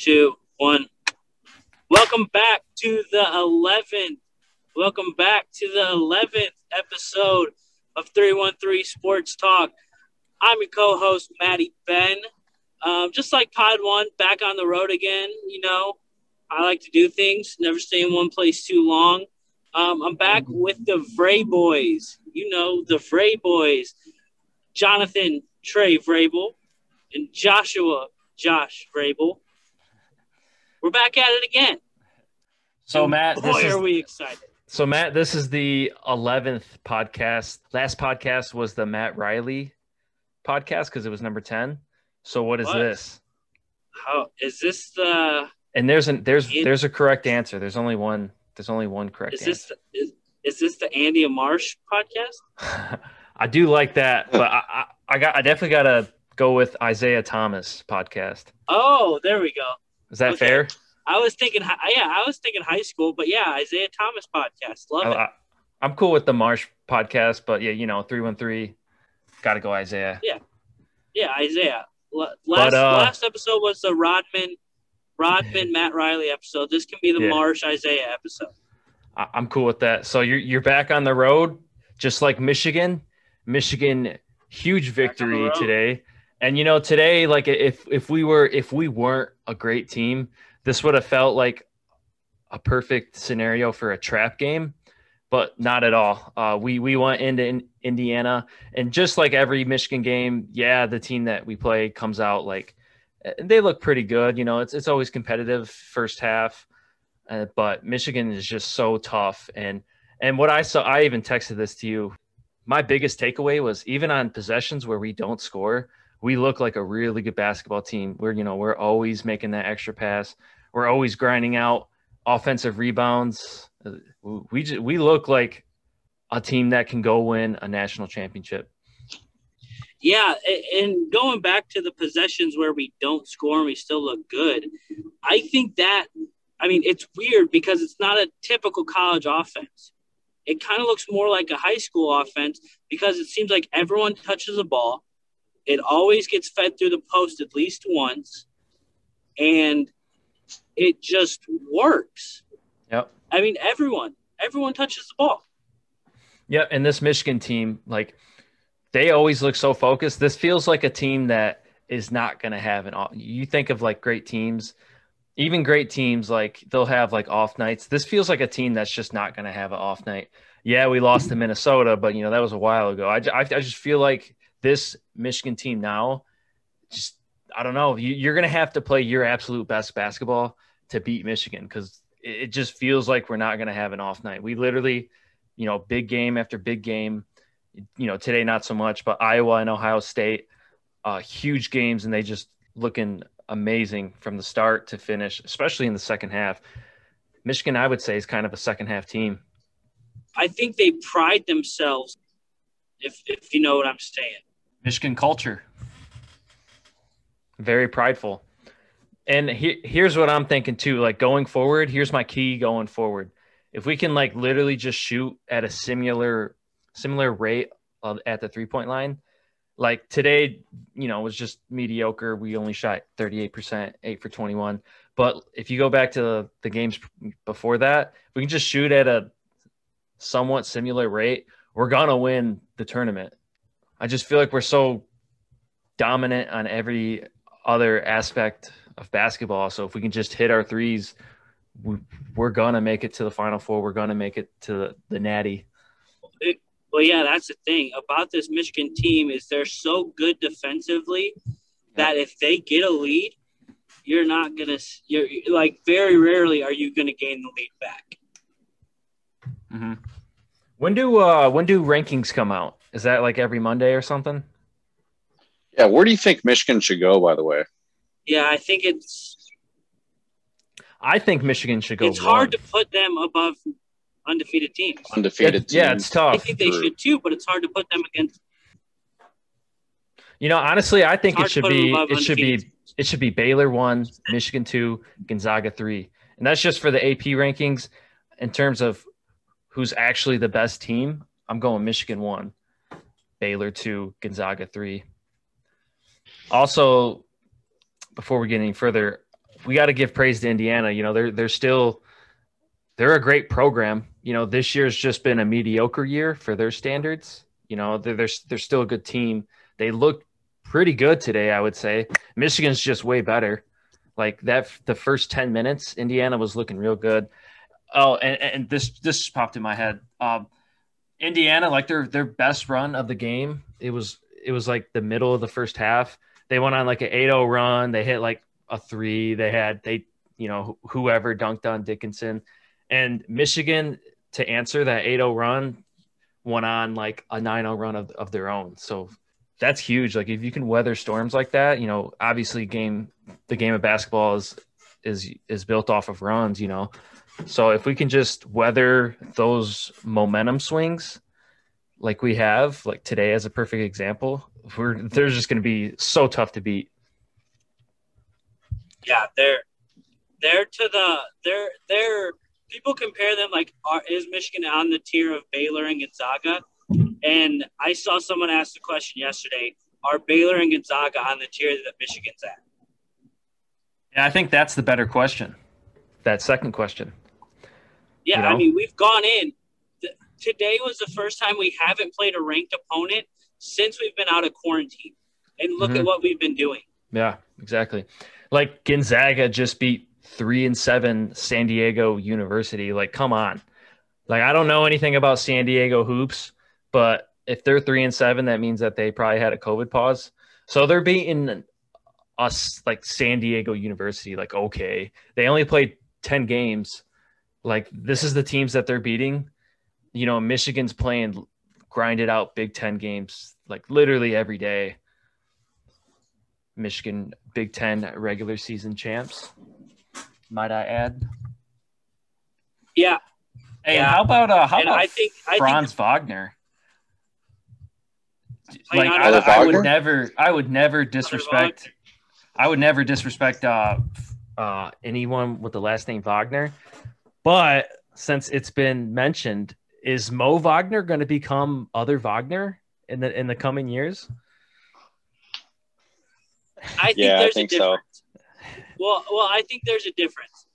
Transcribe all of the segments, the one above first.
two, one. Welcome back to the 11th. Welcome back to the 11th episode of 313 Sports Talk. I'm your co host, Maddie Ben. Um, just like Pod One, back on the road again. You know, I like to do things, never stay in one place too long. Um, I'm back with the Vray Boys. You know, the Vray Boys. Jonathan Trey Vrabel and Joshua Josh Vrabel. We're back at it again. So Matt, boy, this is, are we excited! so Matt, this is the eleventh podcast. Last podcast was the Matt Riley podcast because it was number ten. So what is What? this? How is this the? And there's an there's It- there's a correct answer. There's only one. There's only one correct Is this the, is, is this the Andy Marsh podcast? I do like that, but I, I I got I definitely got to go with Isaiah Thomas podcast. Oh, there we go. Is that Okay. fair? I was thinking, yeah, I was thinking high school, but yeah, Isaiah Thomas podcast. Love I, it. I, I'm cool with the Marsh podcast, but yeah, you know, three one three, got to go Isaiah. Yeah, Yeah, Isaiah. Last uh, last episode was the Rodman, Rodman Matt Riley episode. This can be the Yeah. Marsh Isaiah episode. I- I'm cool with that. So you're you're back on the road, just like Michigan. Michigan, huge victory today. And you know, today, like if if we were if we weren't a great team, this would have felt like a perfect scenario for a trap game, but not at all. Uh, we we went into in, Indiana, and just like every Michigan game, yeah, the team that we play comes out like eh, they look pretty good. You know, it's it's always competitive first half. Uh, but Michigan is just so tough. And and what I saw, I even texted this to you. My biggest takeaway was even on possessions where we don't score, we look like a really good basketball team. We're you know we're always making that extra pass. We're always grinding out offensive rebounds. Uh, We just, we look like a team that can go win a national championship. Yeah, and going back to the possessions where we don't score and we still look good, I think that, I mean, it's weird because it's not a typical college offense. It kind of looks more like a high school offense because it seems like everyone touches the ball. It always gets fed through the post at least once, and it just works. Yep. I mean, everyone, everyone touches the ball. Yeah, and this Michigan team, like they always look so focused. This feels like a team that is not going to have an off. You think of like great teams, even great teams, like they'll have like off nights. This feels like a team that's just not going to have an off night. Yeah, we lost to Minnesota, but you know that was a while ago. I, I, I just feel like this Michigan team now, just I don't know. You, you're going to have to play your absolute best basketball to beat Michigan because it, it just feels like we're not going to have an off night. We literally you know, big game after big game. You know, today not so much, but Iowa and Ohio State, uh, huge games, and they just looking amazing from the start to finish, especially in the second half. Michigan, I would say, is kind of a second half team. I think they pride themselves, if if you know what I'm saying. Michigan culture, very prideful. And he, here's what I'm thinking too. Like going forward, here's my key going forward. If we can like literally just shoot at a similar similar rate of, at the three point line, like today, you know, was just mediocre. We only shot 38%, eight for 21. But if you go back to the, the games before that, we can just shoot at a somewhat similar rate, we're gonna win the tournament. I just feel like we're so dominant on every other aspect of basketball. So if we can just hit our threes, we, we're gonna make it to the final four. We're gonna make it to the, the natty. Well, yeah, that's the thing about this Michigan team is they're so good defensively that if they get a lead, you're not gonna. You're like very rarely are you gonna gain the lead back. Mm-hmm. When do uh when do rankings come out? Is that like every Monday or something? Yeah, where do you think Michigan should go? By the way, Yeah, I think it's I think Michigan should go. it's hard to put them above undefeated teams. undefeated. It- yeah, it's tough. I think they should too, but it's hard to put them against. You know, honestly, I think it should be it should be undefeated it should be Baylor one, Michigan two, Gonzaga three, and that's just for the AP rankings. In terms of who's actually the best team, I'm going Michigan one, Baylor two, Gonzaga three. Also, before we get any further, we got to give praise to Indiana. You know, they're they're still they're a great program. You know, this year's just been a mediocre year for their standards. You know, they're they're, they're still a good team. They look pretty good today, I would say. Michigan's just way better. Like that, the first ten minutes, Indiana was looking real good. Oh, and, and this this popped in my head. Um, Indiana, like their their best run of the game, it was it was like the middle of the first half. They went on like an 8-0 run. They hit like a three. They had they you know whoever dunked on Dickinson, and Michigan to answer that 8-0 run went on like a 9-0 run of, of their own. So that's huge. Like if you can weather storms like that, you know, obviously game the game of basketball is is is built off of runs, you know. So if we can just weather those momentum swings like we have, like today as a perfect example, we're they're just going to be so tough to beat. Yeah, they're they're to the they're they're people compare them like are, is Michigan on the tier of Baylor and Gonzaga? And I saw someone ask the question yesterday: Are Baylor and Gonzaga on the tier that Michigan's at? Yeah, I think that's the better question. That second question. Yeah, you know? I mean, we've gone in. Today was the first time we haven't played a ranked opponent since we've been out of quarantine. And look mm-hmm. at what we've been doing. Yeah, exactly. Like Gonzaga just beat three and seven San Diego University. Like, come on. Like, I don't know anything about San Diego hoops, but if they're three and seven, that means that they probably had a COVID pause. So they're beating us like San Diego University. Like, okay, they only played 10 games like this is the teams that they're beating. You know, Michigan's playing grinded out Big Ten games like literally every day. Michigan Big Ten regular season champs, might I add? Yeah. Hey, yeah. how about uh, how and about I think, Franz I think, Wagner? Like I, I, would never, I would never disrespect. I would never disrespect uh, uh, anyone with the last name Wagner. But since it's been mentioned, is Mo Wagner going to become other Wagner in the in the coming years? I think yeah, there's I think a difference. So. Well, well, I think there's a difference.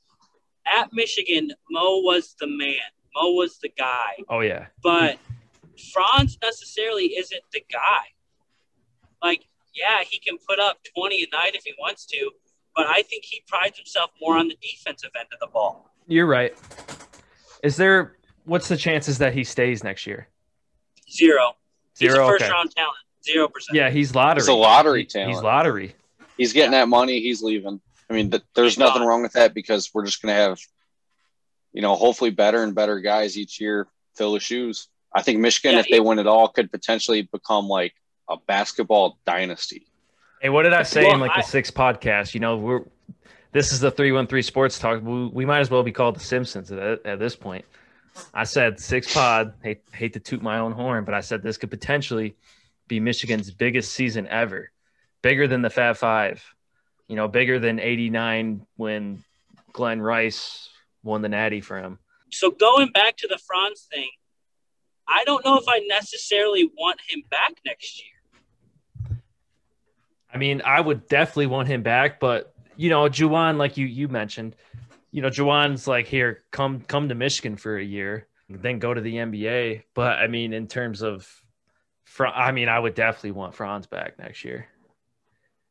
At Michigan, Mo was the man. Mo was the guy. Oh yeah. But Franz necessarily isn't the guy. Like, yeah, he can put up 20 a night if he wants to, but I think he prides himself more on the defensive end of the ball. You're right. Is there what's the chances that he stays next year? Zero. He's Zero. first okay. round talent. Zero percent. Yeah, he's lottery. He's a lottery talent. He's lottery. He's getting yeah. that money. He's leaving. I mean, th- there's he's nothing gone. wrong with that because we're just going to have, you know, hopefully better and better guys each year fill the shoes. I think Michigan, yeah, if he, they win it all, could potentially become like a basketball dynasty. Hey, what did I say well, in like I, the six podcast? You know, we're this is the 313 Sports Talk. We, we might as well be called the Simpsons at, at this point. I said six pod. Hate, hate to toot my own horn, but I said this could potentially be Michigan's biggest season ever, bigger than the Fab Five, you know, bigger than '89 when Glen Rice won the Natty for him. So going back to the Franz thing, I don't know if I necessarily want him back next year. I mean, I would definitely want him back, but you know, Juwan, like you you mentioned, you know, Juwan's like here, come come to Michigan for a year, then go to the NBA. But I mean, in terms of, I mean, I would definitely want Franz back next year.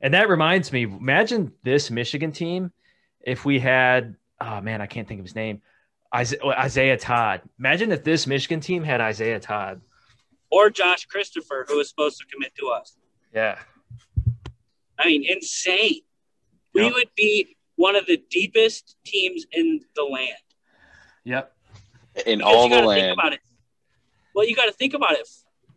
And that reminds me, imagine this Michigan team if we had, oh man, I can't think of his name, oh, Isaiah Todd. Imagine if this Michigan team had Isaiah Todd or Josh Christopher, who was supposed to commit to us. Yeah. I mean, insane we would be one of the deepest teams in the land. Yep. In because all the land. Think about it. Well, you got to think about it.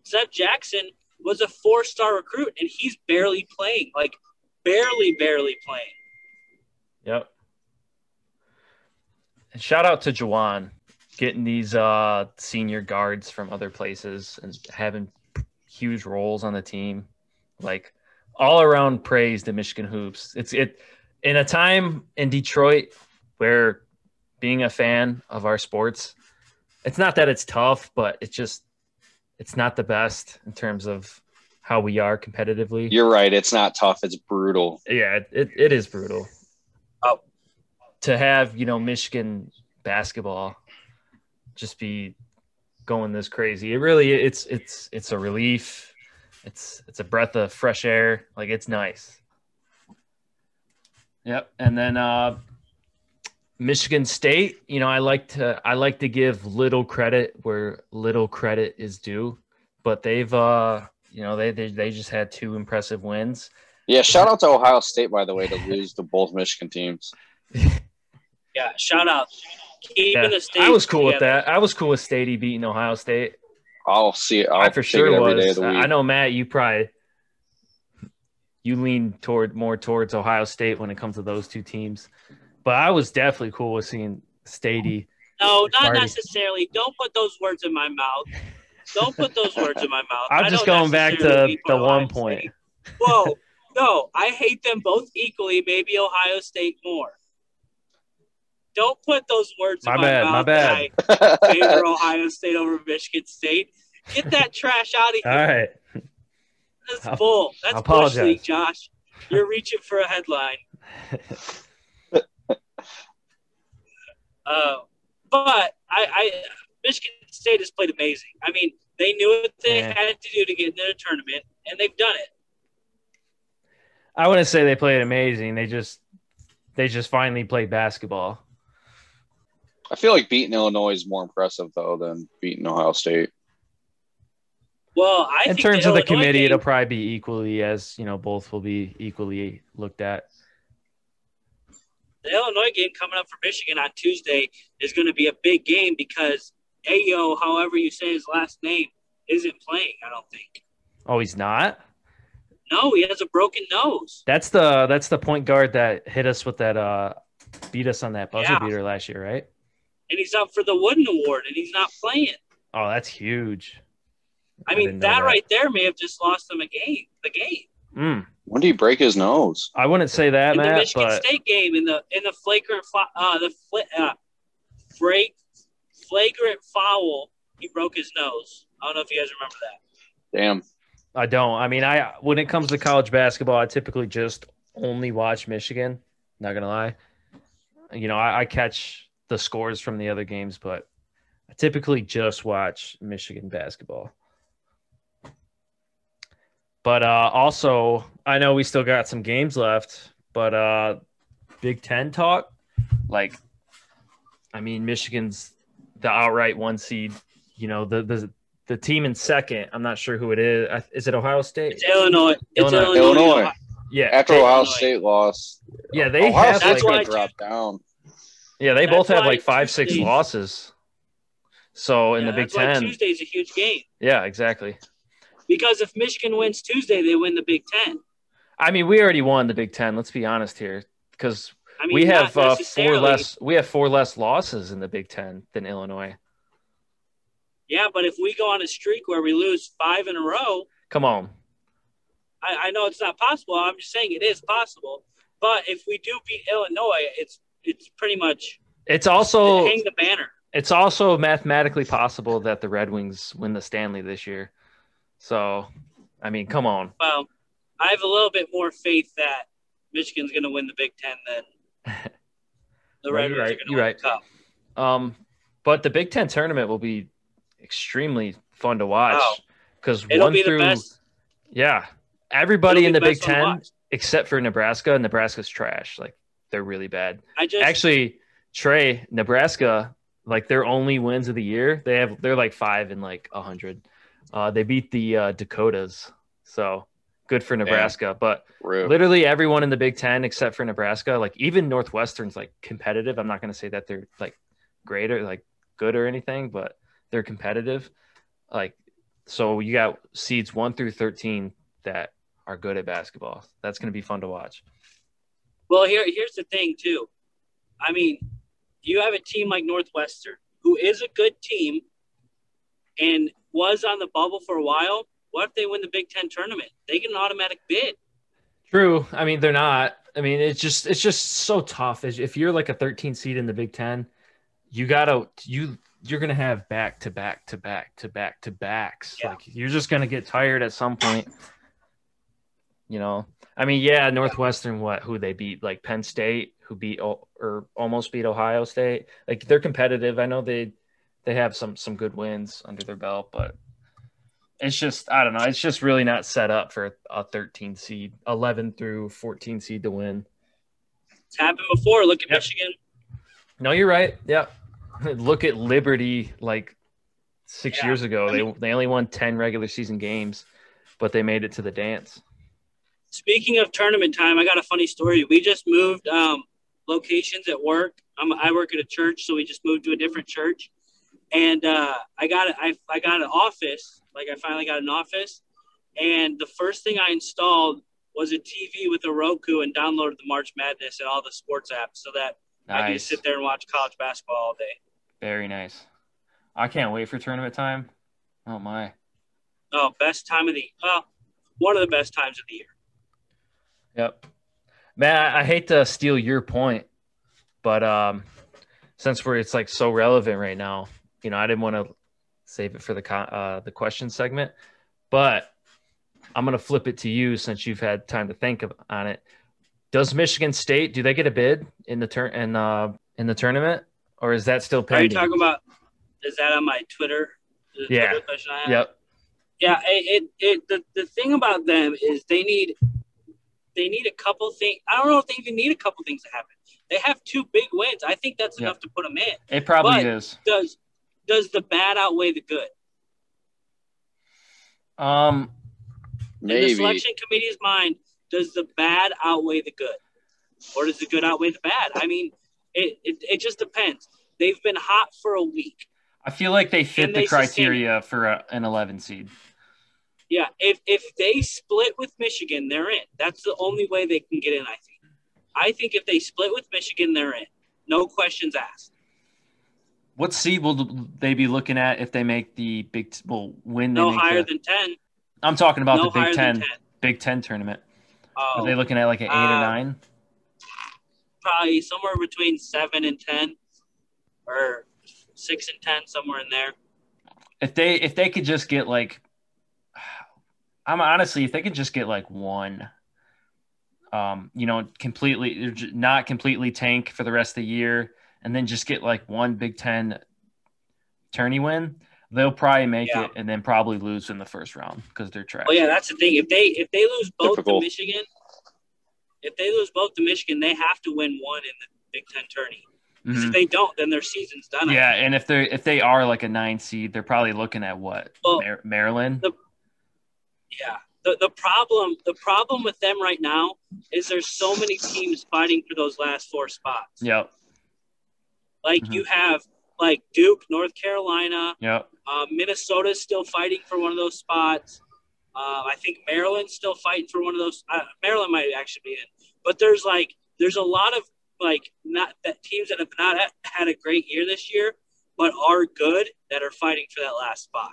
Zeb Jackson was a four-star recruit, and he's barely playing. Like, barely, barely playing. Yep. And shout out to Juwan getting these uh, senior guards from other places and having huge roles on the team. Like all around praise to Michigan hoops. It's it in a time in Detroit where being a fan of our sports, it's not that it's tough, but it's just it's not the best in terms of how we are competitively. You're right. It's not tough. It's brutal. Yeah, it, it, it is brutal. Oh. To have, you know, Michigan basketball just be going this crazy. It really it's it's it's a relief. It's it's a breath of fresh air. Like it's nice. Yep. And then uh Michigan State, you know, I like to I like to give little credit where little credit is due, but they've uh you know they they, they just had two impressive wins. Yeah, shout out to Ohio State by the way to lose to both Michigan teams. Yeah, shout out. Keeping Yeah. the state I was cool with that. I was cool with Stady beating Ohio State. I'll see it. I'll I for sure it every was. day of the week. I know Matt, you probably you lean toward more towards Ohio State when it comes to those two teams. But I was definitely cool with seeing Stady. No, not Party. necessarily. Don't put those words in my mouth. Don't put those words in my mouth. I'm just going back to be for the one point. State. Whoa, no, I hate them both equally. Maybe Ohio State more. Don't put those words My in bad, my my mouth. bad. that I favor Ohio State over Michigan State. Get that trash out of here. All right. That's I'll- bull. That's I bush apologize. league, Josh. You're reaching for a headline. Uh, but I, I, Michigan State has played amazing. I mean, they knew what they Yeah. had to do to get into the tournament, and they've done it. I wouldn't say they played amazing. They just they just finally played basketball. I feel like beating Illinois is more impressive though than beating Ohio State. Well, I In think terms of the Illinois committee, game- it'll probably be equally as you know, both will be equally looked at. the Illinois game coming up for Michigan on Tuesday is going to be a big game because Ayo, however you say his last name, isn't playing. I don't think. Oh, he's not? No, he has a broken nose. That's the that's the point guard that hit us with that uh beat us on that buzzer Yeah. beater last year, right? And he's up for the Wooden Award, and he's not playing. Oh, that's huge. I, I mean, that, that. right there may have just lost him a game. The game Mm, When did he break his nose? I wouldn't say that, in the Michigan but State game in the in the flagrant uh the fl- uh, break flagrant foul. He broke his nose. I don't know if you guys remember that. Damn. I don't. I mean, I when it comes to college basketball, I typically just only watch Michigan. Not gonna lie, you know, I, I catch the scores from the other games, but I typically just watch Michigan basketball. But uh, also, I know we still got some games left, but uh, Big Ten talk, like, I mean, Michigan's the outright one seed. You know, the the the team in second. I'm not sure who it is. Is it Ohio State? It's Illinois. It's Illinois. Illinois. Illinois. Yeah, After They- Ohio State lost, yeah, they Ohio have State's like That's gonna drop down. Yeah, they That's both have like five, six Tuesdays- losses. So in Yeah, the Big Ten, Tuesday is a huge game yeah, exactly. because if Michigan wins Tuesday, they win the Big Ten. I mean, we already won the Big Ten. Let's be honest here, because I mean, we have uh, four less. We have four less losses in the Big Ten than Illinois. Yeah, but if we go on a streak where we lose five in a row, Come on, I, I know it's not possible. I'm just saying it is possible. But if we do beat Illinois, it's it's pretty much it's also hang the banner. it's also mathematically possible that the Red Wings win the Stanley this year. So, I mean, come on. Well, I have a little bit more faith that Michigan's going to win the Big Ten than the Red Wings right, are going to win right. the Cup. Um, but the Big Ten tournament will be extremely fun to watch Oh. because It'll one be through yeah, everybody in the Big best one to Ten except for Nebraska. Nebraska's trash. Like they're really bad. I just Actually, Trey, Nebraska, like their only wins of the year, they have they're like five and like a hundred. Uh, they beat the uh, Dakotas, so good for Nebraska. But Rip. literally everyone in the Big Ten except for Nebraska, like even Northwestern's like competitive. I'm not going to say that they're like great or like good or anything, but they're competitive. Like, so you got seeds one through 13 that are good at basketball. That's going to be fun to watch. Well, here here's the thing too. I mean, you have a team like Northwestern, who is a good team, and was on the bubble for a while. What if they win the Big Ten tournament? They get an automatic bid. True. I mean, they're not. I mean, it's just it's just so tough. If if you're like a 13 seed in the Big Ten, you gotta you you're gonna have back to back to back to back to backs. Yeah. Like you're just gonna get tired at some point. You know, I mean, yeah, Northwestern, what who they beat, like Penn State, who beat or almost beat Ohio State. Like they're competitive. I know they they have some some good wins under their belt, but it's just I don't know. It's just really not set up for a 13 seed, 11 through 14 seed to win. It's happened before. Look at yep. Michigan. No, you're right. Yeah, look at Liberty. Like six yeah. years ago, they they only won 10 regular season games, but they made it to the dance. Speaking of tournament time, I got a funny story. We just moved um, locations at work. I'm, I work at a church, so we just moved to a different church. And uh, I got I, I got an office. Like I finally got an office, and the first thing I installed was a TV with a Roku and downloaded the March Madness and all the sports apps so that nice. I could sit there and watch college basketball all day. Very nice. I can't wait for tournament time. Oh my. Oh, best time of the well, one of the best times of the year. Yep. Man, I, I hate to steal your point, but um, since we're it's like so relevant right now, you know, I didn't want to save it for the uh, the question segment, but I'm gonna flip it to you since you've had time to think of, on it. Does Michigan State do they get a bid in the turn in uh in the tournament, or is that still pending? Are you talking about? Is that on my Twitter? yeah. Twitter yep. Yeah. It, it it the the thing about them is they need they need a couple things. I don't know if they even need a couple things to happen. They have two big wins. I think that's enough to put them in. It probably but is. Does does the bad outweigh the good? Um, maybe. In the selection committee's mind, does the bad outweigh the good, or does the good outweigh the bad? I mean, it it, it just depends. They've been hot for a week. I feel like they fit the criteria for a, an 11 seed. Yeah, if if they split with Michigan, they're in. That's the only way they can get in. I think. I think if they split with Michigan, they're in. No questions asked. What seed will they be looking at if they make the Big well win? No higher the, than ten. I'm talking about no the Big Ten, 10, Big Ten tournament. Oh, Are they looking at like an eight uh, or nine? Probably somewhere between seven and ten, or six and ten, somewhere in there. If they if they could just get like I'm honestly, if they could just get like one, um, you know, completely not completely tank for the rest of the year, and then just get like one Big Ten tourney win, they'll probably make yeah. it and then probably lose in the first round because they're trash. Well, yeah, that's the thing. If they if they lose both Typical. to Michigan, if they lose both to Michigan, they have to win one in the Big Ten tourney. Mm-hmm. If they don't, then their season's done. Yeah, and if they're if they are like a nine seed, they're probably looking at what well, Mar- Maryland. The, yeah. The, the problem the problem with them right now is there's so many teams fighting for those last four spots. Yep. Like mm-hmm. you have like Duke, North Carolina. Yep. Uh, Minnesota's still fighting for one of those spots. Uh, I think Maryland's still fighting for one of those. Uh, Maryland might actually be in, but there's like there's a lot of like not that teams that have not had a great year this year, but are good that are fighting for that last spot.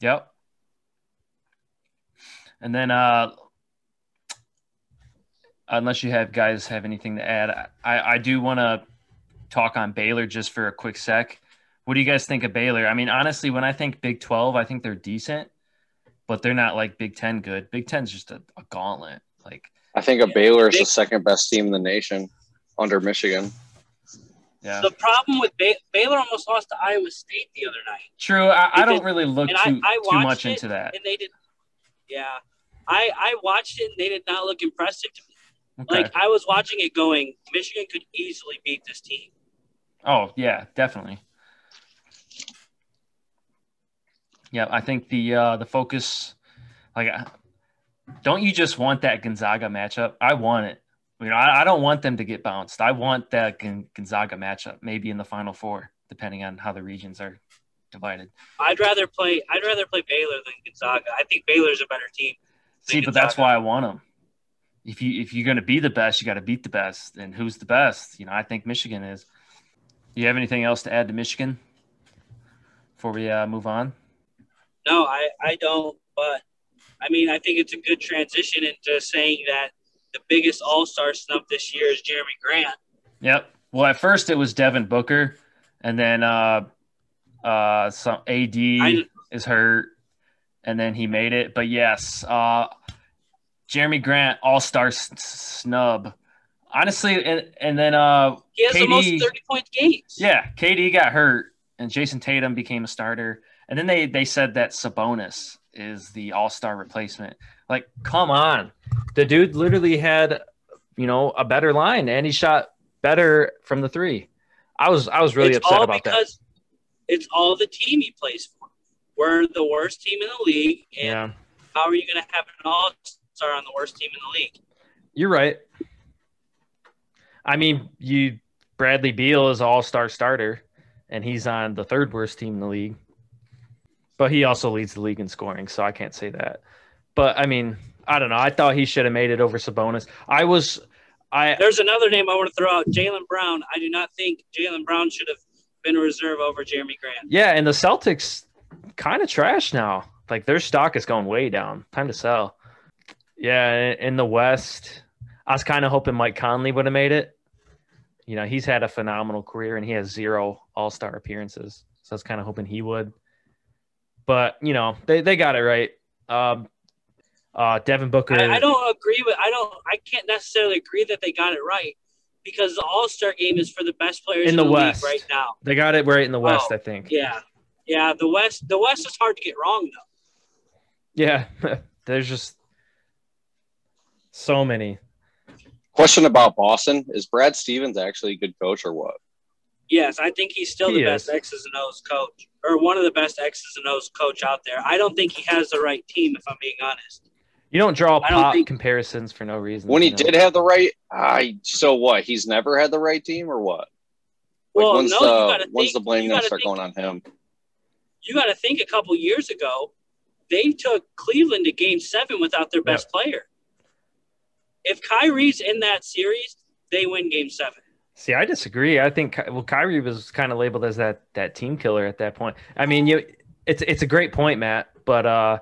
Yep. And then, uh, unless you have guys have anything to add, I, I do want to talk on Baylor just for a quick sec. What do you guys think of Baylor? I mean, honestly, when I think Big 12, I think they're decent, but they're not like Big 10 good. Big 10 is just a, a gauntlet. Like, I think a Baylor is the second best team in the nation under Michigan. Yeah. The problem with Bay- Baylor almost lost to Iowa State the other night. True. I, I don't really look too, I, I too much into that. And they did. Yeah. I I watched it and they did not look impressive to me. Okay. Like I was watching it going, Michigan could easily beat this team. Oh yeah, definitely. Yeah, I think the uh, the focus, like, don't you just want that Gonzaga matchup? I want it. You know, I, I don't want them to get bounced. I want that Gonzaga matchup, maybe in the Final Four, depending on how the regions are divided. I'd rather play. I'd rather play Baylor than Gonzaga. I think Baylor's a better team. See, but that's why I want them. If you if you're going to be the best, you got to beat the best. And who's the best? You know, I think Michigan is. You have anything else to add to Michigan before we uh, move on? No, I I don't. But I mean, I think it's a good transition into saying that the biggest All Star snub this year is Jerami Grant. Yep. Well, at first it was Devin Booker, and then uh, uh, some AD I, is hurt, and then he made it. But yes, uh, Jerami Grant All Star snub. Honestly, and and then uh, he has KD, the most thirty point games. Yeah, KD got hurt, and Jayson Tatum became a starter, and then they they said that Sabonis is the All Star replacement. Like, come on, the dude literally had, you know, a better line, and he shot better from the three. I was I was really it's upset about that. It's all the team he plays for. We're the worst team in the league, and yeah. how are you going to have an All Star on the worst team in the league? You're right. I mean, you Bradley Beal is all star starter, and he's on the third worst team in the league. But he also leads the league in scoring, so I can't say that. But I mean, I don't know. I thought he should have made it over Sabonis. I was I there's another name I want to throw out, Jaylen Brown. I do not think Jaylen Brown should have been a reserve over Jerami Grant. Yeah, and the Celtics kind of trash now. Like their stock is going way down. Time to sell. Yeah, in the West, I was kind of hoping Mike Conley would have made it you know, he's had a phenomenal career and he has zero all star appearances. So I was kind of hoping he would. But, you know, they, they got it right. Um, uh, Devin Booker. I, I don't agree with, I don't, I can't necessarily agree that they got it right because the all star game is for the best players in, in the, the West right now. They got it right in the West, oh, I think. Yeah. Yeah. The West, the West is hard to get wrong, though. Yeah. There's just so many Question about Boston: Is Brad Stevens actually a good coach or what? Yes, I think he's still he the is. best X's and O's coach, or one of the best X's and O's coach out there. I don't think he has the right team, if I'm being honest. You don't draw I pop think, comparisons for no reason. When he know? did have the right, I so what? He's never had the right team, or what? Like well, when's no, the when's the blame going to start think, going on him? You got to think. A couple years ago, they took Cleveland to Game Seven without their best yep. player. If Kyrie's in that series, they win Game Seven. See, I disagree. I think well, Kyrie was kind of labeled as that that team killer at that point. I mean, you, it's it's a great point, Matt. But uh,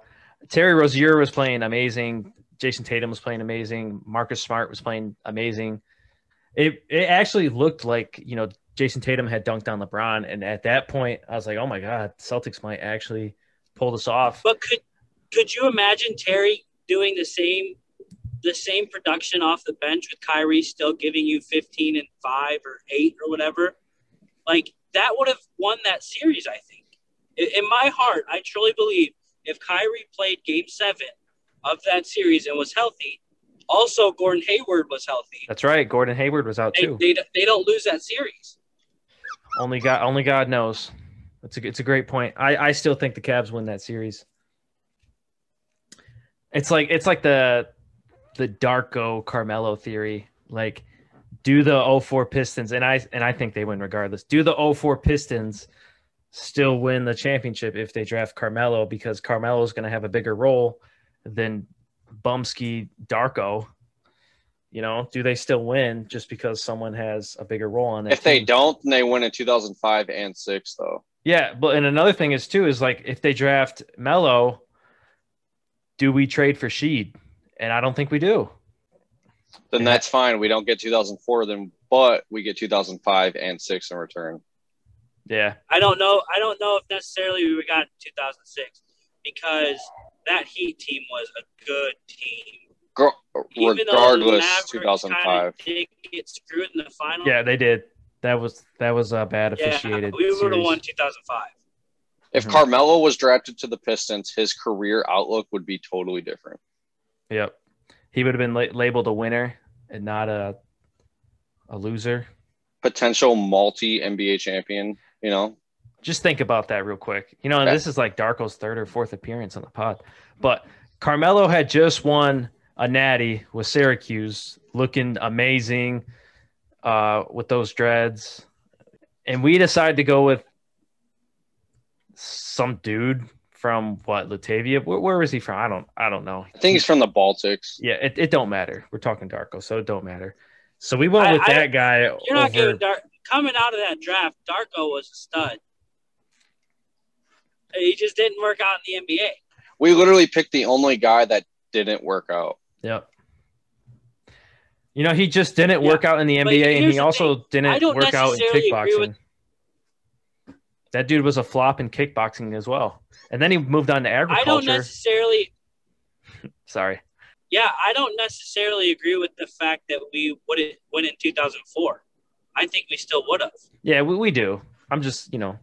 Terry Rozier was playing amazing. Jayson Tatum was playing amazing. Marcus Smart was playing amazing. It it actually looked like you know Jayson Tatum had dunked on LeBron, and at that point, I was like, oh my god, Celtics might actually pull this off. But could could you imagine Terry doing the same the same production off the bench with Kyrie still giving you 15 and 5 or 8 or whatever, like that would have won that series, I think. In my heart, I truly believe if Kyrie played game seven of that series and was healthy, also Gordon Hayward was healthy. That's right. Gordon Hayward was out they, too. They, they don't lose that series. Only God, only God knows. It's a, it's a great point. I, I still think the Cavs win that series. It's like it's like the the Darko Carmelo theory. Like, do the 04 Pistons, and I and I think they win regardless. Do the 04 Pistons still win the championship if they draft Carmelo because Carmelo is going to have a bigger role than Bumsky Darko? You know, do they still win just because someone has a bigger role on it? If team? they don't, then they win in 2005 and six, though. Yeah, but and another thing is too is like if they draft Melo, do we trade for Sheed? and I don't think we do. Then and that's fine. We don't get 2004 then, but we get 2005 and six in return. Yeah, I don't know. I don't know if necessarily we got 2006 because that Heat team was a good team. regardless, 2005 did get screwed in the final. Yeah, they did. That was that was a bad officiated. Yeah, we would have won 2005. If mm-hmm. Carmelo was drafted to the Pistons, his career outlook would be totally different. Yep. He would have been la- labeled a winner and not a a loser. Potential multi NBA champion, you know. Just think about that real quick. You know, and this is like Darko's third or fourth appearance on the pod. But Carmelo had just won a natty with Syracuse, looking amazing uh, with those dreads. And we decided to go with some dude from what Latavia? Where, where was he from? I don't I don't know. I think he's from the Baltics. Yeah, it, it don't matter. We're talking Darko, so it don't matter. So we went with I, that I, guy. You're over... not giving Dar- coming out of that draft. Darko was a stud. He just didn't work out in the NBA. We literally picked the only guy that didn't work out. Yep. You know, he just didn't yeah. work out in the NBA, and he also thing. didn't work out in kickboxing. With... That dude was a flop in kickboxing as well and then he moved on to agriculture. I don't necessarily. Sorry. Yeah, I don't necessarily agree with the fact that we would win in 2004. I think we still would have. Yeah, we, we do. I'm just, you know,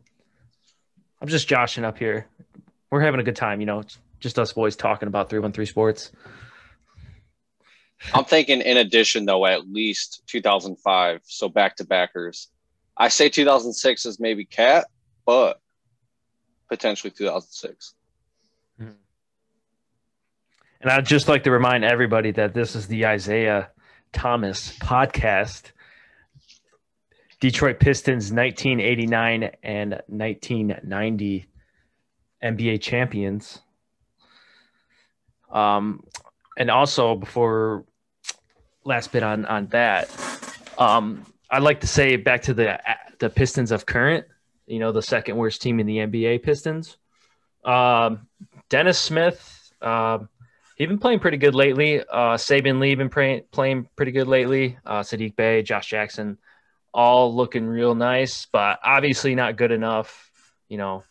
I'm just joshing up here. We're having a good time, you know, it's just us boys talking about 313 sports. I'm thinking in addition though, at least 2005. So back to backers. I say 2006 is maybe cat, but potentially 2006. Mm-hmm. And I'd just like to remind everybody that this is the Isaiah Thomas podcast. Detroit Pistons 1989 and 1990 NBA champions. Um, and also before last bit on on that, um, I'd like to say back to the the Pistons of current, you know, the second worst team in the NBA, Pistons. Um, Dennis Smith, um, he's been playing pretty good lately. Uh, Saben Lee been playing playing pretty good lately. Uh, Saddiq Bey, Josh Jackson, all looking real nice, but obviously not good enough. You know,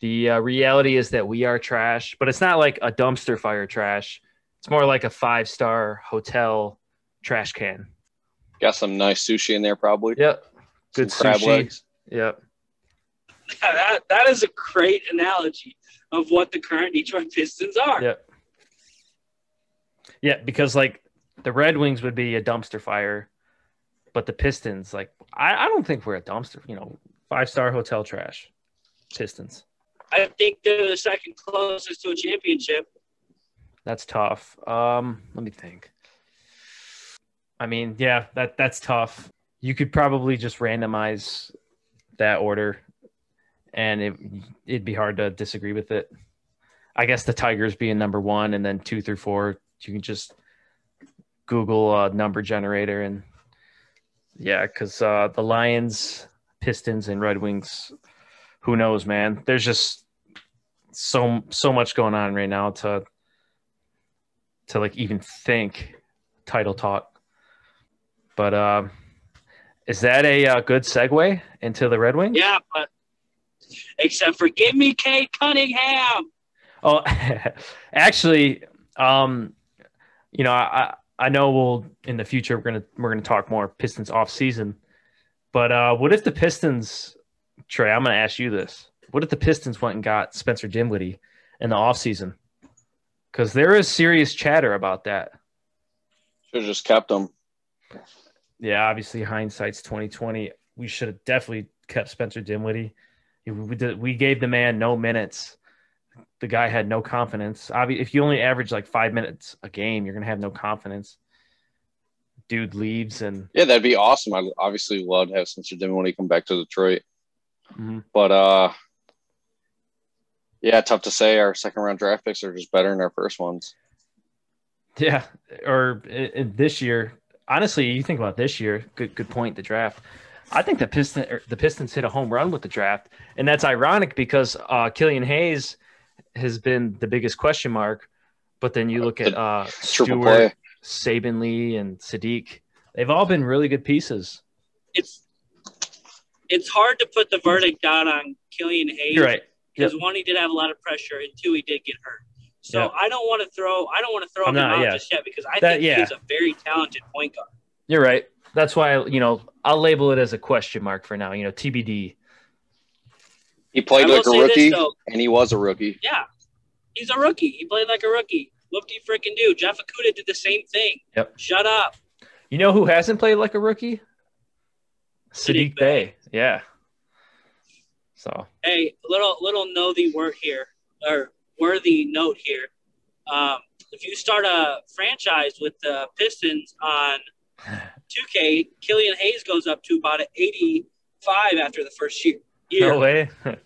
the uh, reality is that we are trash, but it's not like a dumpster fire trash. It's more like a five star hotel trash can. Got some nice sushi in there, probably. Yep. Good Some crab sushi. legs. Yep. That, that is a great analogy of what the current Detroit Pistons are. Yep. Yeah, because like the Red Wings would be a dumpster fire, but the Pistons, like I, I don't think we're a dumpster. You know, five star hotel trash. Pistons. I think they're the second closest to a championship. That's tough. Um, let me think. I mean, yeah, that that's tough. You could probably just randomize that order, and it it'd be hard to disagree with it. I guess the Tigers being number one, and then two through four, you can just Google a number generator, and yeah, because uh, the Lions, Pistons, and Red Wings, who knows, man? There's just so so much going on right now to to like even think title talk. But um, is that a uh, good segue into the Red Wings? Yeah, but except for give me Cade Cunningham. Oh, actually, um, you know, I I know we'll in the future we're gonna we're gonna talk more Pistons off season, but uh, what if the Pistons, Trey? I'm gonna ask you this: What if the Pistons went and got Spencer Dinwiddie in the off season? Because there is serious chatter about that. Should have just kept them. Yeah, obviously hindsight's twenty twenty. We should have definitely kept Spencer Dinwiddie. We did, we gave the man no minutes. The guy had no confidence. Obviously, if you only average like five minutes a game, you're gonna have no confidence. Dude leaves and Yeah, that'd be awesome. I obviously love to have Spencer Dinwiddie come back to Detroit. Mhm. But uh yeah, tough to say. Our second round draft picks are just better than our first ones. yeah, or i- i- this year. Honestly, you think about this year. Good good point. The draft. I think the Piston er, the Pistons hit a home run with the draft, and that's ironic because uh, Killian Hayes has been the biggest question mark. But then you look at uh, Triple Stewart, play. Saben Lee, and Saddiq. They've all been really good pieces. It's it's hard to put the verdict out on Killian Hayes You're right. because one, he did have a lot of pressure, and two, he did get hurt. So Yeah. I don't want to throw I don't want to throw I'm him not- out yeah. just yet because I That- think yeah. he's a very talented point guard. You're right. That's why you know I'll label it as a question mark for now. You know, TBD. He played like a say this, rookie and he was a rookie. Yeah, he's a rookie. He played like a rookie. Whoop de freaking do. Jeff Akuta did the same thing. Yep. Shut up. You know who hasn't played like a rookie? Saddiq Saddiq Bey. Yeah. So Hey, little little nosy word here or worthy note here. Um, if you start a franchise with the Pistons on 2K, Killian Hayes goes up to about an 85 after the first year. year. no way.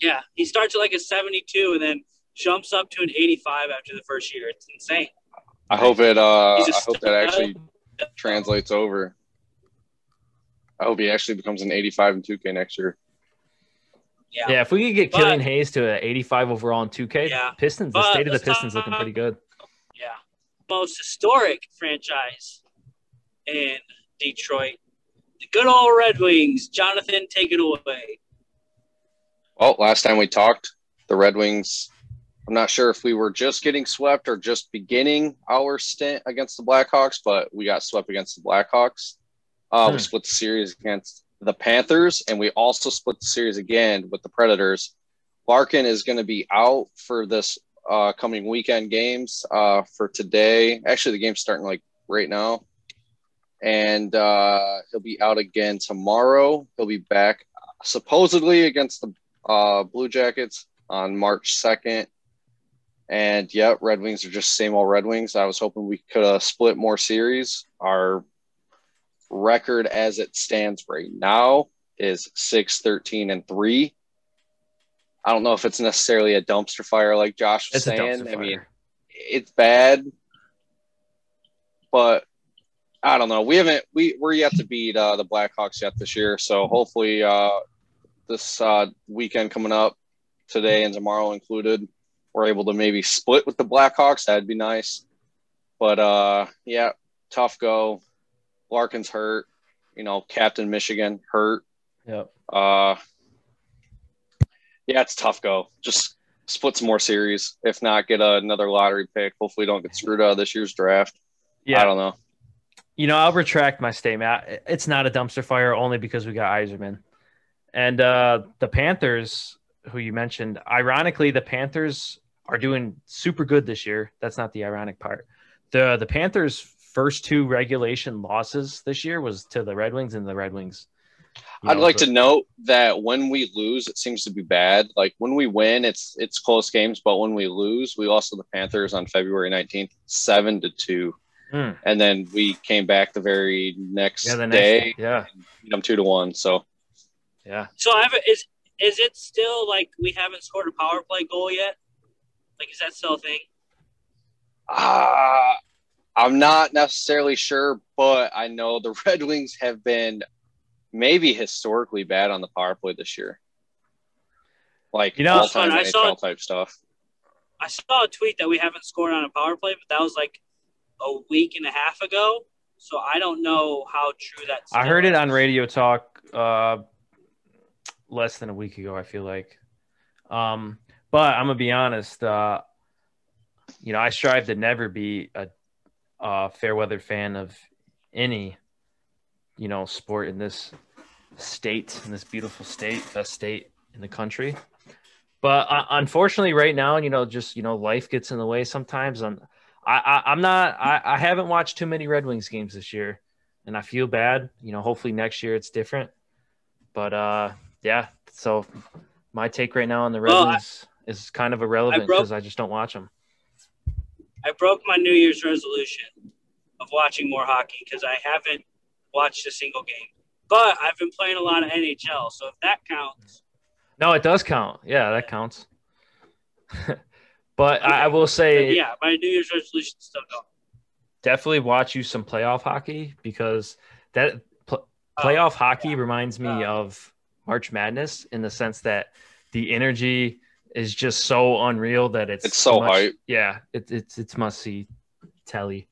Yeah, he starts at like a 72 and then jumps up to an 85 after the first year. It's insane. I hope it uh He's a I hope that actually stud. translates over. I hope he actually becomes an 85 and 2K next year. Yeah. yeah, if we could get But- Killian Hayes to an 85 overall in 2K, Yeah. Pistons, the But state of the Pistons looking pretty good. Yeah. Most historic franchise in Detroit. The good old Red Wings. Jonathan, take it away. Well, last time we talked, the Red Wings I'm not sure if we were just getting swept or just beginning our stint against the Blackhawks, but we got swept against the Blackhawks. Uh, hmm. We split the series against the Panthers, and we also split the series again with the Predators. Larkin is going to be out for this uh, coming weekend games uh, for today. Actually, the game's starting like right now. And uh, he'll be out again tomorrow. He'll be back supposedly against the uh, Blue Jackets on March 2nd. And yeah, Red Wings are just same old Red Wings. I was hoping we could have split more series. Our record as it stands right now is 6 13 and 3. I don't know if it's necessarily a dumpster fire like Josh was it's saying. I mean, it's bad, but I don't know. We haven't we we're yet to beat uh, the Blackhawks yet this year, so hopefully uh, this uh, weekend coming up, today and tomorrow included, we're able to maybe split with the Blackhawks. That'd be nice. But uh, yeah, tough go. Larkin's hurt. You know, Captain Michigan hurt. Yep. Uh, yeah, it's tough go. Just split some more series. If not, get another lottery pick. Hopefully, don't get screwed out of this year's draft. Yeah, I don't know. You know, I'll retract my statement. It's not a dumpster fire only because we got Yzerman. And uh, the Panthers, who you mentioned, ironically, the Panthers are doing super good this year. That's not the ironic part. The the Panthers' first two regulation losses this year was to the Red Wings and the Red Wings. I'd know, like but, to note that when we lose, it seems to be bad. Like when we win, it's it's close games, but when we lose, we lost to the Panthers on February nineteenth, seven to two, hmm. and then we came back the very next yeah, the next, day. Yeah, beat them two to one. So, yeah. So I have is is it still like we haven't scored a power play goal yet? Like, is that still a thing? Uh, I'm not necessarily sure, but I know the Red Wings have been maybe historically bad on the power play this year. Like, you know, all-time I saw, type stuff. I saw a tweet that we haven't scored on a power play, but that was like a week and a half ago. So I don't know how true that's. I heard is. it on Radio Talk uh, less than a week ago. I feel like. Um, but I'm gonna be honest. Uh, you know, I strive to never be a, a fair weather fan of any, you know, sport in this state, in this beautiful state, best state in the country. But uh, unfortunately, right now, you know, just you know, life gets in the way sometimes. I'm, I, I, am not. I, I haven't watched too many Red Wings games this year, and I feel bad. You know, hopefully next year it's different. But uh, yeah. So my take right now on the Red well, Wings is kind of irrelevant because I, I, just don't watch them. I broke my New Year's resolution of watching more hockey because I haven't watched a single game. But I've been playing a lot of NHL, so if that counts. No, it does count. Yeah, that counts. but okay. I, I, will say, yeah, my New Year's resolution still going. Definitely watch you some playoff hockey because that pl- oh, playoff oh, hockey yeah. reminds me uh, of March Madness in the sense that the energy is just so unreal that it's it's so much, hype. Yeah, it, it's it's must see telly.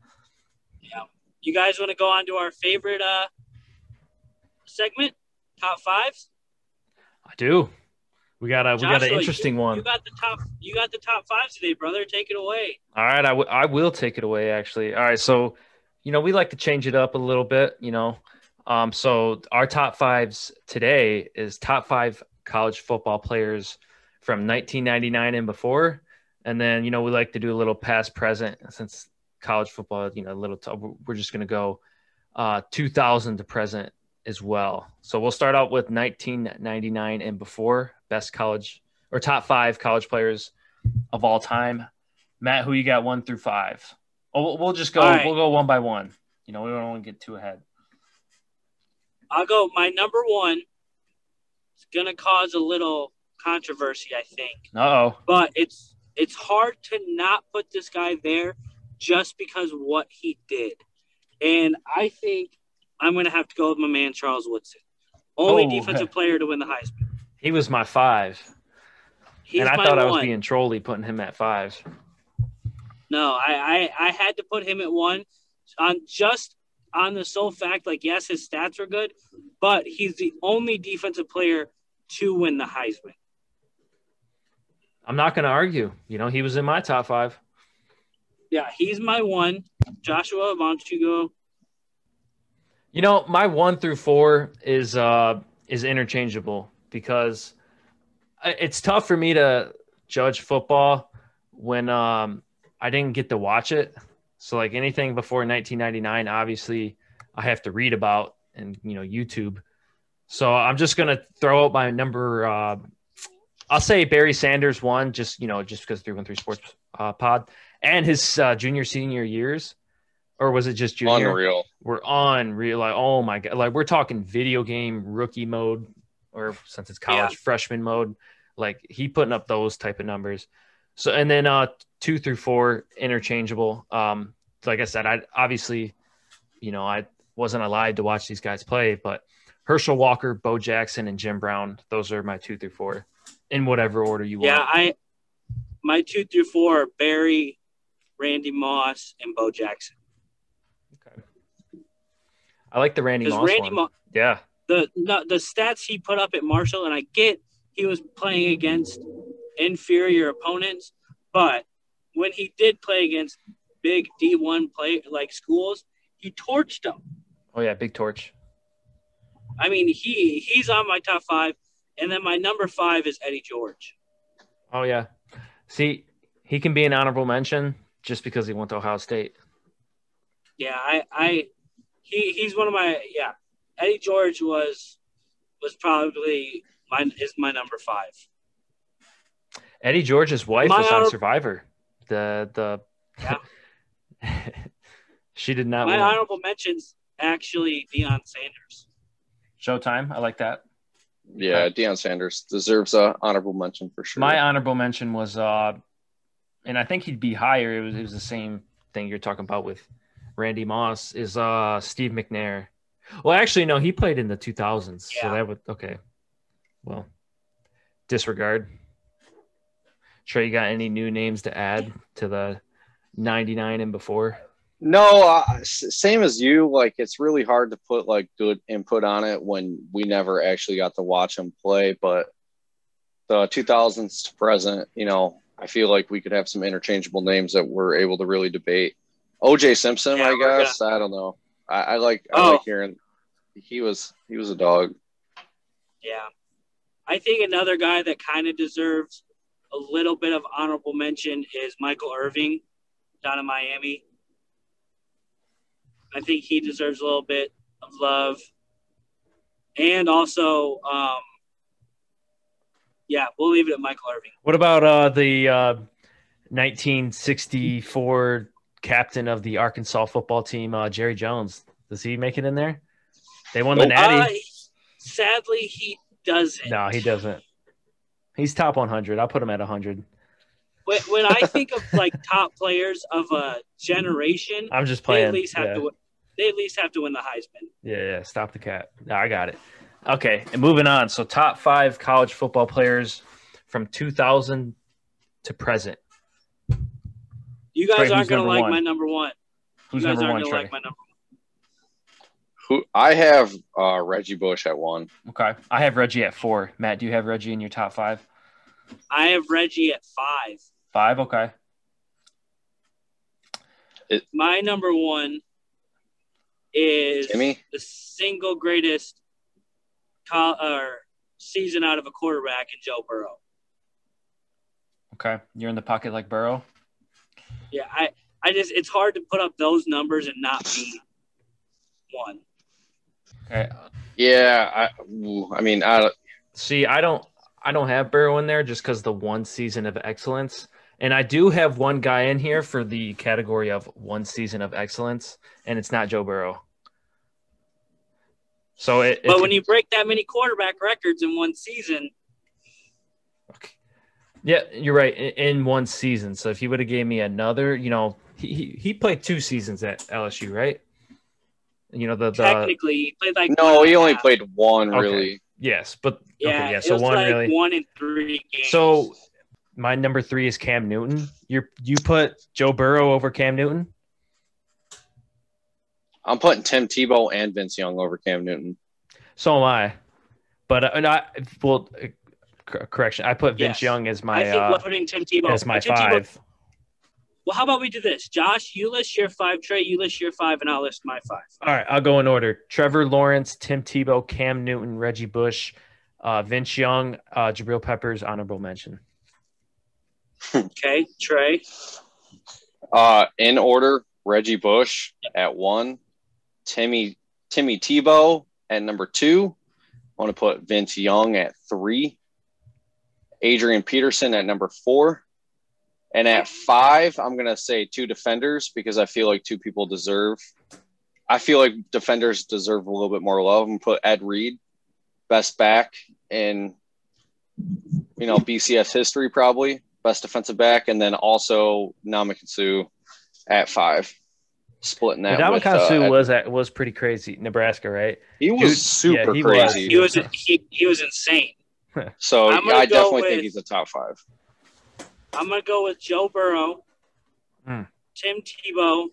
Yeah, you guys want to go on to our favorite uh segment, top fives? I do. We got a Joshua, we got an interesting you, one. You got the top. You got the top five today, brother. Take it away. All right, I, w- I will take it away. Actually, all right. So, you know, we like to change it up a little bit. You know, um, so our top fives today is top five college football players from 1999 and before. And then, you know, we like to do a little past present since college football, you know, a little, t- we're just going to go uh, 2000 to present as well. So we'll start out with 1999 and before best college or top five college players of all time. Matt, who you got one through five? Oh, we'll just go, right. we'll go one by one. You know, we don't want to get too ahead. I'll go. My number one is going to cause a little controversy, I think. oh. But it's it's hard to not put this guy there just because what he did. And I think I'm going to have to go with my man Charles Woodson. Only oh, defensive player to win the Heisman. He was my five. He's and I thought one. I was being trolly putting him at five. No, I, I I had to put him at one on just on the sole fact, like yes, his stats are good, but he's the only defensive player to win the Heisman. I'm not going to argue. You know, he was in my top five. Yeah, he's my one. Joshua, why don't you go? You know, my one through four is uh is interchangeable because it's tough for me to judge football when um I didn't get to watch it. So like anything before 1999, obviously I have to read about and you know YouTube. So I'm just gonna throw out my number. Uh, I'll say Barry Sanders one, just you know, just because three one three Sports uh, Pod and his uh, junior senior years, or was it just junior? Unreal. We're unreal. Like oh my god, like we're talking video game rookie mode, or since it's college yeah. freshman mode. Like he putting up those type of numbers. So and then uh two through four interchangeable. Um, like I said, I obviously, you know, I wasn't allowed to watch these guys play, but Herschel Walker, Bo Jackson, and Jim Brown, those are my two through four, in whatever order you yeah, want. Yeah, I my two through four are Barry, Randy Moss, and Bo Jackson. Okay. I like the Randy Moss Randy one. Mo- yeah. The, the the stats he put up at Marshall, and I get he was playing against inferior opponents, but when he did play against big D1 play like schools, he torched them. Oh yeah, big torch. I mean, he he's on my top five, and then my number five is Eddie George. Oh yeah, see, he can be an honorable mention just because he went to Ohio State. Yeah, I, I, he, he's one of my yeah. Eddie George was was probably my is my number five. Eddie George's wife my was on Survivor. The the yeah. she did not. My win. honorable mentions actually Deion Sanders. Showtime. I like that. Yeah, okay. Deion Sanders deserves a honorable mention for sure. My honorable mention was, uh, and I think he'd be higher. It was it was the same thing you're talking about with Randy Moss. Is uh Steve McNair? Well, actually, no, he played in the 2000s, yeah. so that would okay. Well, disregard. Trey, you got any new names to add to the 99 and before? No, uh, same as you. Like it's really hard to put like good input on it when we never actually got to watch him play. But the 2000s to present, you know, I feel like we could have some interchangeable names that we're able to really debate. OJ Simpson, yeah, I guess. Gonna... I don't know. I, I like I oh. like hearing he was he was a dog. Yeah, I think another guy that kind of deserves a little bit of honorable mention is Michael Irving down in Miami. I think he deserves a little bit of love. And also, um, yeah, we'll leave it at Michael Irving. What about uh, the uh, 1964 captain of the Arkansas football team, uh, Jerry Jones? Does he make it in there? They won the Natty. Uh, sadly, he doesn't. No, he doesn't. He's top 100. I'll put him at 100 when, when I think of like top players of a generation, I'm just playing. They at least have yeah. to. They at least have to win the Heisman. Yeah, yeah. Stop the cat. No, I got it. Okay, and moving on. So, top five college football players from 2000 to present. You guys Trey, aren't going to like one? my number one. Who's you guys number aren't one? Trey? Like my number one. Who I have uh, Reggie Bush at one. Okay, I have Reggie at four. Matt, do you have Reggie in your top five? I have Reggie at five. Five, okay. It, My number one is Jimmy? the single greatest co- or season out of a quarterback in Joe Burrow. Okay, you're in the pocket like Burrow. Yeah, I, I just it's hard to put up those numbers and not be one. Okay. Yeah, I, I mean, I see. I don't, I don't have Burrow in there just because the one season of excellence. And I do have one guy in here for the category of one season of excellence, and it's not Joe Burrow. So it, but when you break that many quarterback records in one season, okay. yeah, you're right. In, in one season, so if he would have gave me another, you know, he, he, he played two seasons at LSU, right? You know the, the technically he played like no, he only played one okay. really. Yes, but yeah, okay, yeah. So one like really one in three games. So my number three is Cam Newton. You you put Joe Burrow over Cam Newton. I'm putting Tim Tebow and Vince Young over Cam Newton. So am I, but uh, not well. cor- correction. I put Vince Yes. Young as my. I my think uh, putting Tim Tebow as my Tim Tebow- five. Well, how about we do this? Josh, you list your five. Trey, you list your five, and I'll list my five. All right, I'll go in order. Trevor Lawrence, Tim Tebow, Cam Newton, Reggie Bush, uh, Vince Young, uh, Jabril Peppers, honorable mention. Okay, Trey. Uh, in order, Reggie Bush at one, Timmy Timmy Tebow at number two. I want to put Vince Young at three, Adrian Peterson at number four, and at five, I'm gonna say two defenders because I feel like two people deserve. I feel like defenders deserve a little bit more love. And put Ed Reed, best back in, you know, BCS history probably best defensive back, and then also Namikasu at five, splitting that. But with, uh, was at, was pretty crazy. Nebraska, right? he was dude, super yeah, he was. crazy. He was he, he was insane. so I'm I definitely with- think he's a top five. I'm gonna go with Joe Burrow, Hmm. Tim Tebow,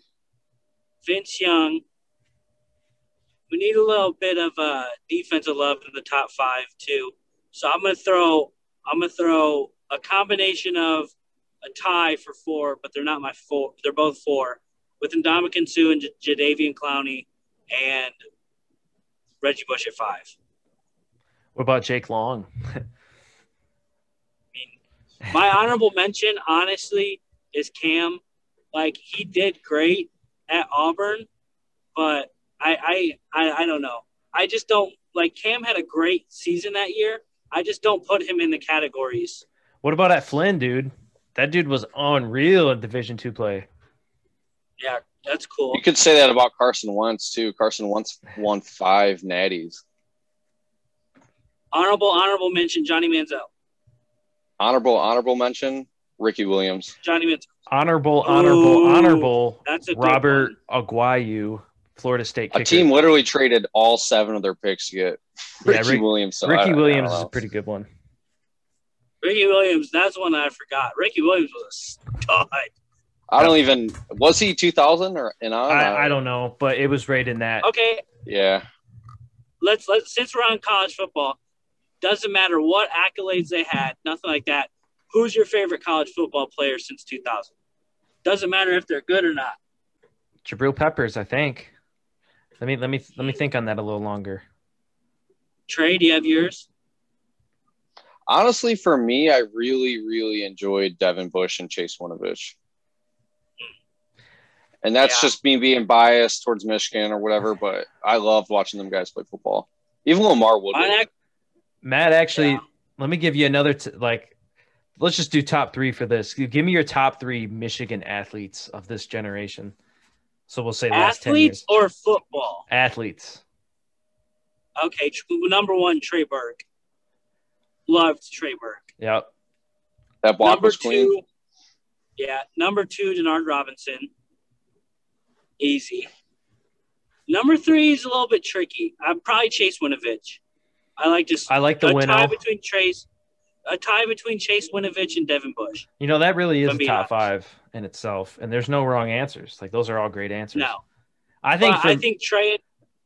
Vince Young. We need a little bit of uh, defensive love in the top five too. So I'm gonna throw I'm gonna throw a combination of a tie for four, but they're not my four. They're both four with Ndamukong Suh and J- Jadeveon Clowney and Reggie Bush at five. What about Jake Long? I mean, my honorable mention, honestly, is Cam. Like he did great at Auburn, but I, I, I, I don't know. I just don't like Cam had a great season that year. I just don't put him in the categories. What about Adam Thielen, dude? That dude was unreal in Division two play. Yeah, that's cool. You could say that about Carson Wentz too. Carson Wentz won five natties. Honorable, honorable mention, Johnny Manziel. Honorable, honorable mention, Ricky Williams. Johnny Manziel. Honorable, honorable, Ooh, honorable. That's a Robert one. Aguayo, Florida State kicker. A team literally traded all seven of their picks to get Yeah, Ricky Rick- Williams. So Ricky I Williams don't is a pretty good one. Ricky Williams. That's one I forgot. Ricky Williams was a stud. I don't even. Was he 2000 or and on? I, I don't know, but it was right in that. Okay, Yeah, let's let's since we're on college football, doesn't matter what accolades they had, nothing like that. Who's your favorite college football player since 2000? Doesn't matter if they're good or not. Jabril Peppers, I think. Let me let me let me think on that a little longer. Trey, do you have yours? honestly, for me, I really, really enjoyed Devin Bush and Chase Winovich. And that's Yeah. just me being biased towards Michigan or whatever, but I loved watching them guys play football. Even LaMarr Woodley. Mine ac- Matt, actually, Yeah. let me give you another t- like. Let's just do top three for this. Give me your top three Michigan athletes of this generation. So we'll say last ten years. athletes or football? Athletes. Okay, tr- number one, Trey Burke. Loved Trey Burke. Yep. that block number was clean. two, yeah. Number two, Denard Robinson. Easy. Number three is a little bit tricky. I'm probably Chase Winovich. I like just I like the a tie between Chase, a tie between Chase Winovich and Devin Bush. You know that really is a top honest. five in itself, and there's no wrong answers. Like those are all great answers. No, I think. For, I think Trey,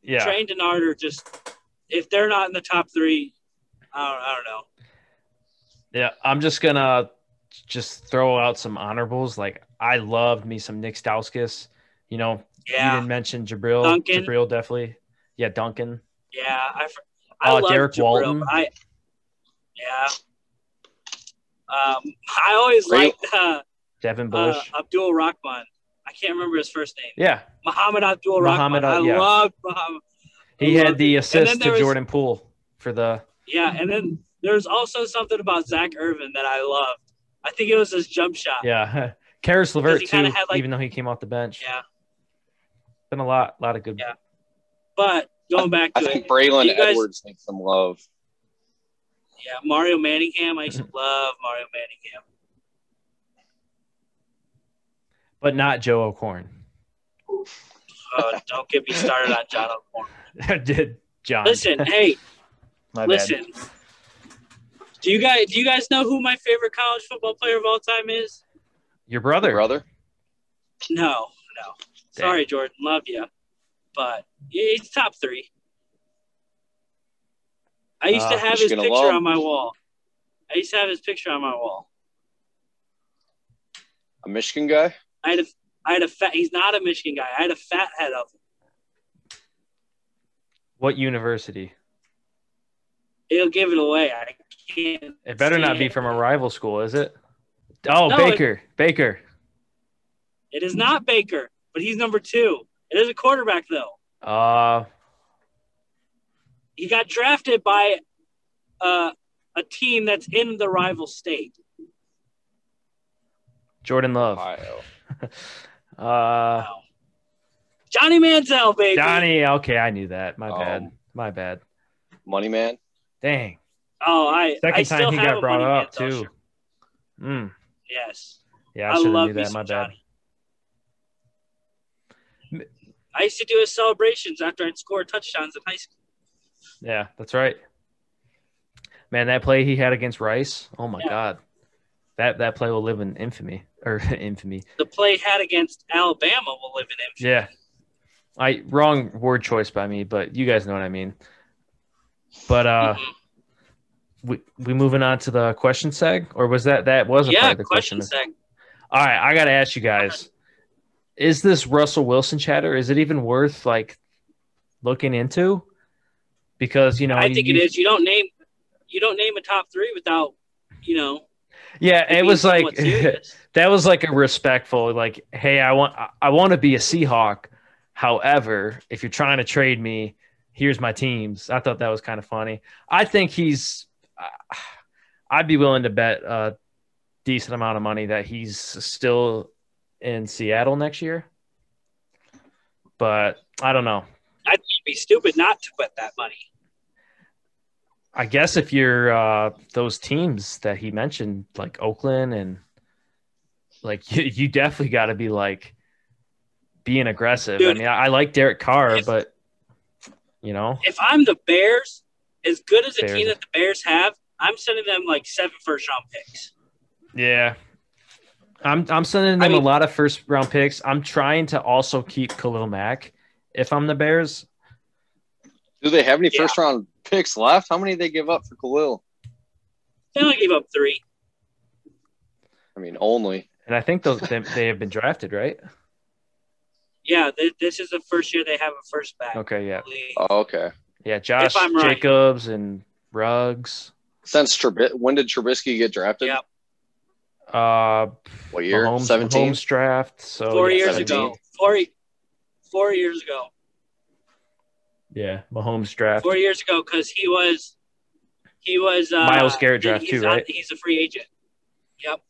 yeah. Trey and Denard are just if they're not in the top three, I don't, I don't know. Yeah, I'm just gonna just throw out some honorables. Like I loved me some Nick Stauskas. You know, you didn't mention Jabril. Duncan. Jabril definitely. Yeah, Duncan. yeah. I, I Oh, love Derek Jabril, Walton. I, yeah. Um, I always Great. liked uh, Devin uh, Bush. Abdul Rahman. I can't remember his first name. yeah, Muhammad Abdul Rahman. I yeah. love Muhammad. he I had the assist to was- Jordan Poole for the. Yeah, and then there's also something about Zak Irvin that I loved. I think it was his jump shot. Yeah, Caris LeVert too. like- even though he came off the bench. Yeah. Been a lot, lot of good. Yeah. But going back I to think it, Braylon you guys- Edwards needs some love. yeah, Mario Manningham. I used to love Mario Manningham. But not Joe O'Korn. Oh, don't get me started on John O'Korn. Did John? Listen, hey, My bad. listen. Do you guys do you guys know who my favorite college football player of all time is? Your brother. Brother, No, no. Sorry, Jordan. Love you, but he's top three. I used to Ah, have his picture alum. on my wall. I used to have his picture on my wall. A Michigan guy? I had a, I had a fat. He's not a Michigan guy. I had a fat head of him. What university? It'll give it away. I can't. It better say not be from a rival school, is it? Oh, No, Baker. Baker. It is not Baker, but he's number two. It is a quarterback though. Uh, He got drafted by uh, a team that's in the rival state. Jordan Love. Ohio. Uh, Johnny Manziel, baby. Johnny. Okay, I knew that. My Um, bad. My bad. Money man. Dang. Oh, I Second I time still he have got brought up Manziel too. shirt. Mm. Yes, Yeah, I I, love knew that. some My bad. Johnny. I used to do his celebrations after I'd score touchdowns in high school. Yeah, that's right. Man, that play he had against Rice. Oh my Yeah. god. That that play will live in infamy or infamy. The play had against Alabama will live in infamy. Yeah. I wrong word choice by me, but you guys know what I mean. But uh Mhm. we we moving on to the question seg or was that that was a part yeah. of the Question question? seg. All right, I got to ask you guys. Is this Russell Wilson chatter? Is it even worth like looking into? Because, you know, I think you- it is. You don't name you don't name a top three without you know. Yeah, it was like that was like a respectful like hey i want I- want to be a seahawk however if you're trying to trade me here's my teams i thought that was kind of funny i think he's uh, i'd be willing to bet a decent amount of money that he's still in seattle next year but i don't know I think it'd be stupid not to put that money. i guess if you're uh those teams that he mentioned like oakland and like you, you definitely got to be like being aggressive. I mean, I, I like Derek Carr, If- but you know, If I'm the Bears, as good as Bears. team that the Bears have, I'm sending them like seven first round picks. yeah, I'm I'm sending them I mean- a lot of first round picks. I'm trying to also keep Khalil Mack if I'm the Bears. Do they have any Yeah. first round picks left? How many did they give up for Khalil? They only gave up three. I mean, only. And I think those they, they have been drafted, right? Yeah, th- this is the first year they have a first back. Okay, yeah, Oh, okay. yeah. Josh I'm right. Jacobs and Ruggs. Since Trub- when did Trubisky get drafted? Yep. Uh, What year? Mahomes, 17? Mahomes draft. So Four yeah, years 17. ago. Four, four years ago. Yeah, Mahomes draft. Four years ago, because he was, he was uh, Myles Garrett draft he's too, not- right? He's a free agent. Yep.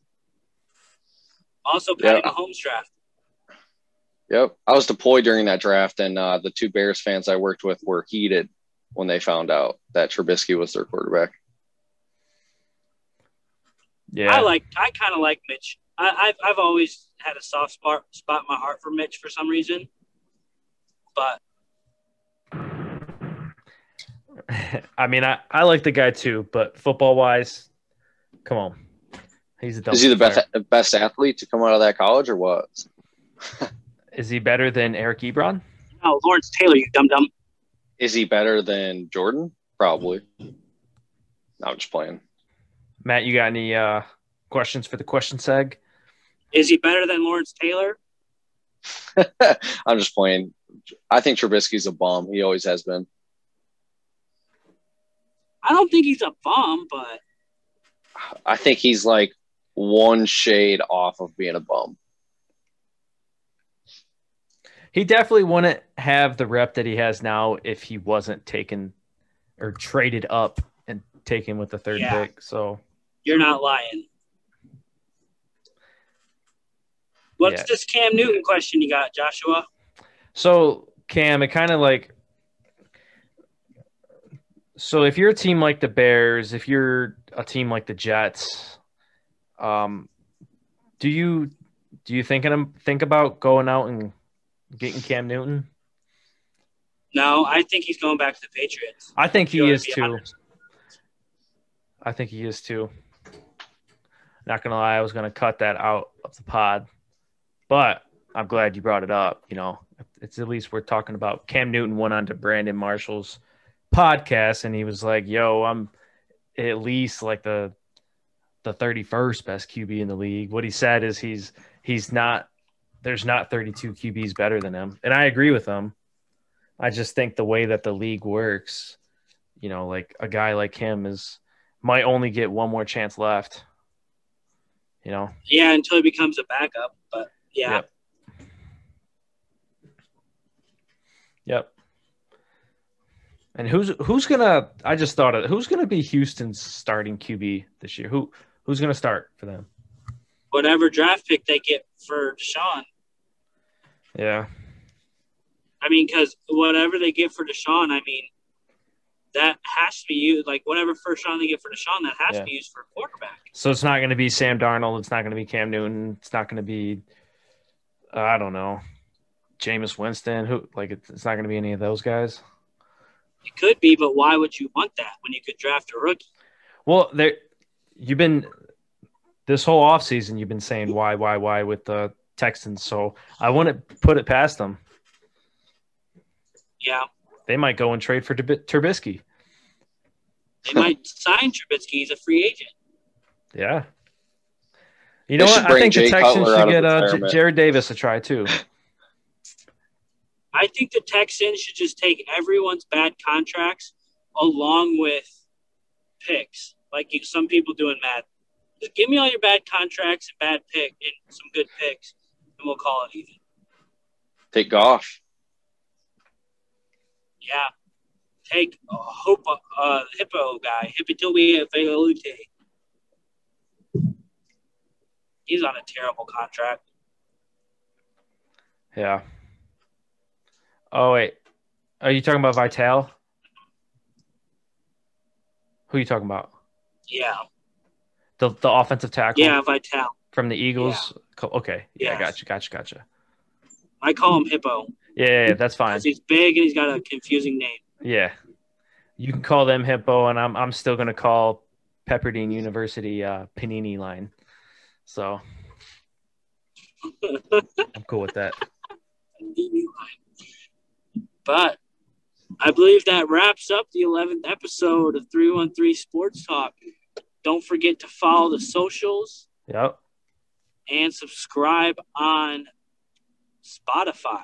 Also, Patty Yeah. Mahomes draft. Yep. I was deployed during that draft, and uh, the two Bears fans I worked with were heated when they found out that Trubisky was their quarterback. Yeah, I like. I kind of like Mitch. I, I've I've always had a soft spot spot in my heart for Mitch for some reason. But I mean, I, I like the guy too, but football wise, come on, he's a Is he the best player. best athlete to come out of that college, or what? Is he better than Eric Ebron? no, Lawrence Taylor, you dum dum. Is he better than Jordan? Probably. No, I'm just playing. Matt, you got any uh, questions for the question seg? Is he better than Lawrence Taylor? I'm just playing. I think Trubisky's a bum. He always has been. I don't think he's a bum, but I think he's like one shade off of being a bum. He definitely wouldn't have the rep that he has now if he wasn't taken or traded up and taken with the third Yeah. pick. So you're not lying. What's Yeah. this Cam Newton question you got, Joshua? So Cam, it kind of like so if you're a team like the Bears, if you're a team like the Jets, um, do you do you think think about going out and getting Cam Newton? No, I think he's going back to the Patriots. I think he is too. honest. I think he is too. Not gonna lie, I was gonna cut that out of the pod, but I'm glad you brought it up. You know, it's at least we're talking about. Cam Newton went on to Brandon Marshall's podcast, and he was like, "Yo, I'm at least like the the 31st best QB in the league. What he said is he's he's not there's not 32 QBs better than him. And I agree with him. I just think the way that the league works, you know, like a guy like him is might only get one more chance left. You know. Yeah, until he becomes a backup, but yeah. Yep. Yep. And who's who's gonna? I just thought of who's gonna be Houston's starting QB this year. Who who's gonna start for them? Whatever draft pick they get for Deshaun. Yeah. I mean, because whatever they get for Deshaun, I mean, that has to be used. Like whatever first round they get for Deshaun, that has Yeah. to be used for a quarterback. So it's not going to be Sam Darnold. It's not going to be Cam Newton. It's not going to be, uh, I don't know, Jameis Winston. Who like it's, it's not going to be any of those guys. It could be, but why would you want that when you could draft a rookie? Well, there you've been this whole offseason you've been saying why, why, why with the Texans. So I wouldn't put it past them. Yeah, They might go and trade for Trub- Trubisky. They might sign Trubisky. He's a free agent. Yeah. You know They what? I bring think the Texans Cutler should get uh, Jared Davis a try too. I think the Texans should just take everyone's bad contracts along with picks, like some people do in Madden. Just give me all your bad contracts and bad pick and some good picks, and we'll call it even. Take Goff. Yeah. Take uh, Hope, uh, Hippo guy, Hippitobi Vegalute. He's on a terrible contract. Yeah. Oh wait, are you talking about Vaitai? Who are you talking about? Yeah. The the offensive tackle Yeah, Vaitai. from the Eagles. Co- Okay, yeah, Yes. gotcha, gotcha, gotcha. I call him Hippo Yeah, yeah, yeah, that's fine. he's big and he's got a confusing name. Yeah, you can call them Hippo, and I'm I'm still gonna call Pepperdine University uh, Panini line. So I'm cool with that. But I believe that wraps up the 11th episode of 313 Sports Talk. Don't forget to follow the socials Yep. and subscribe on Spotify.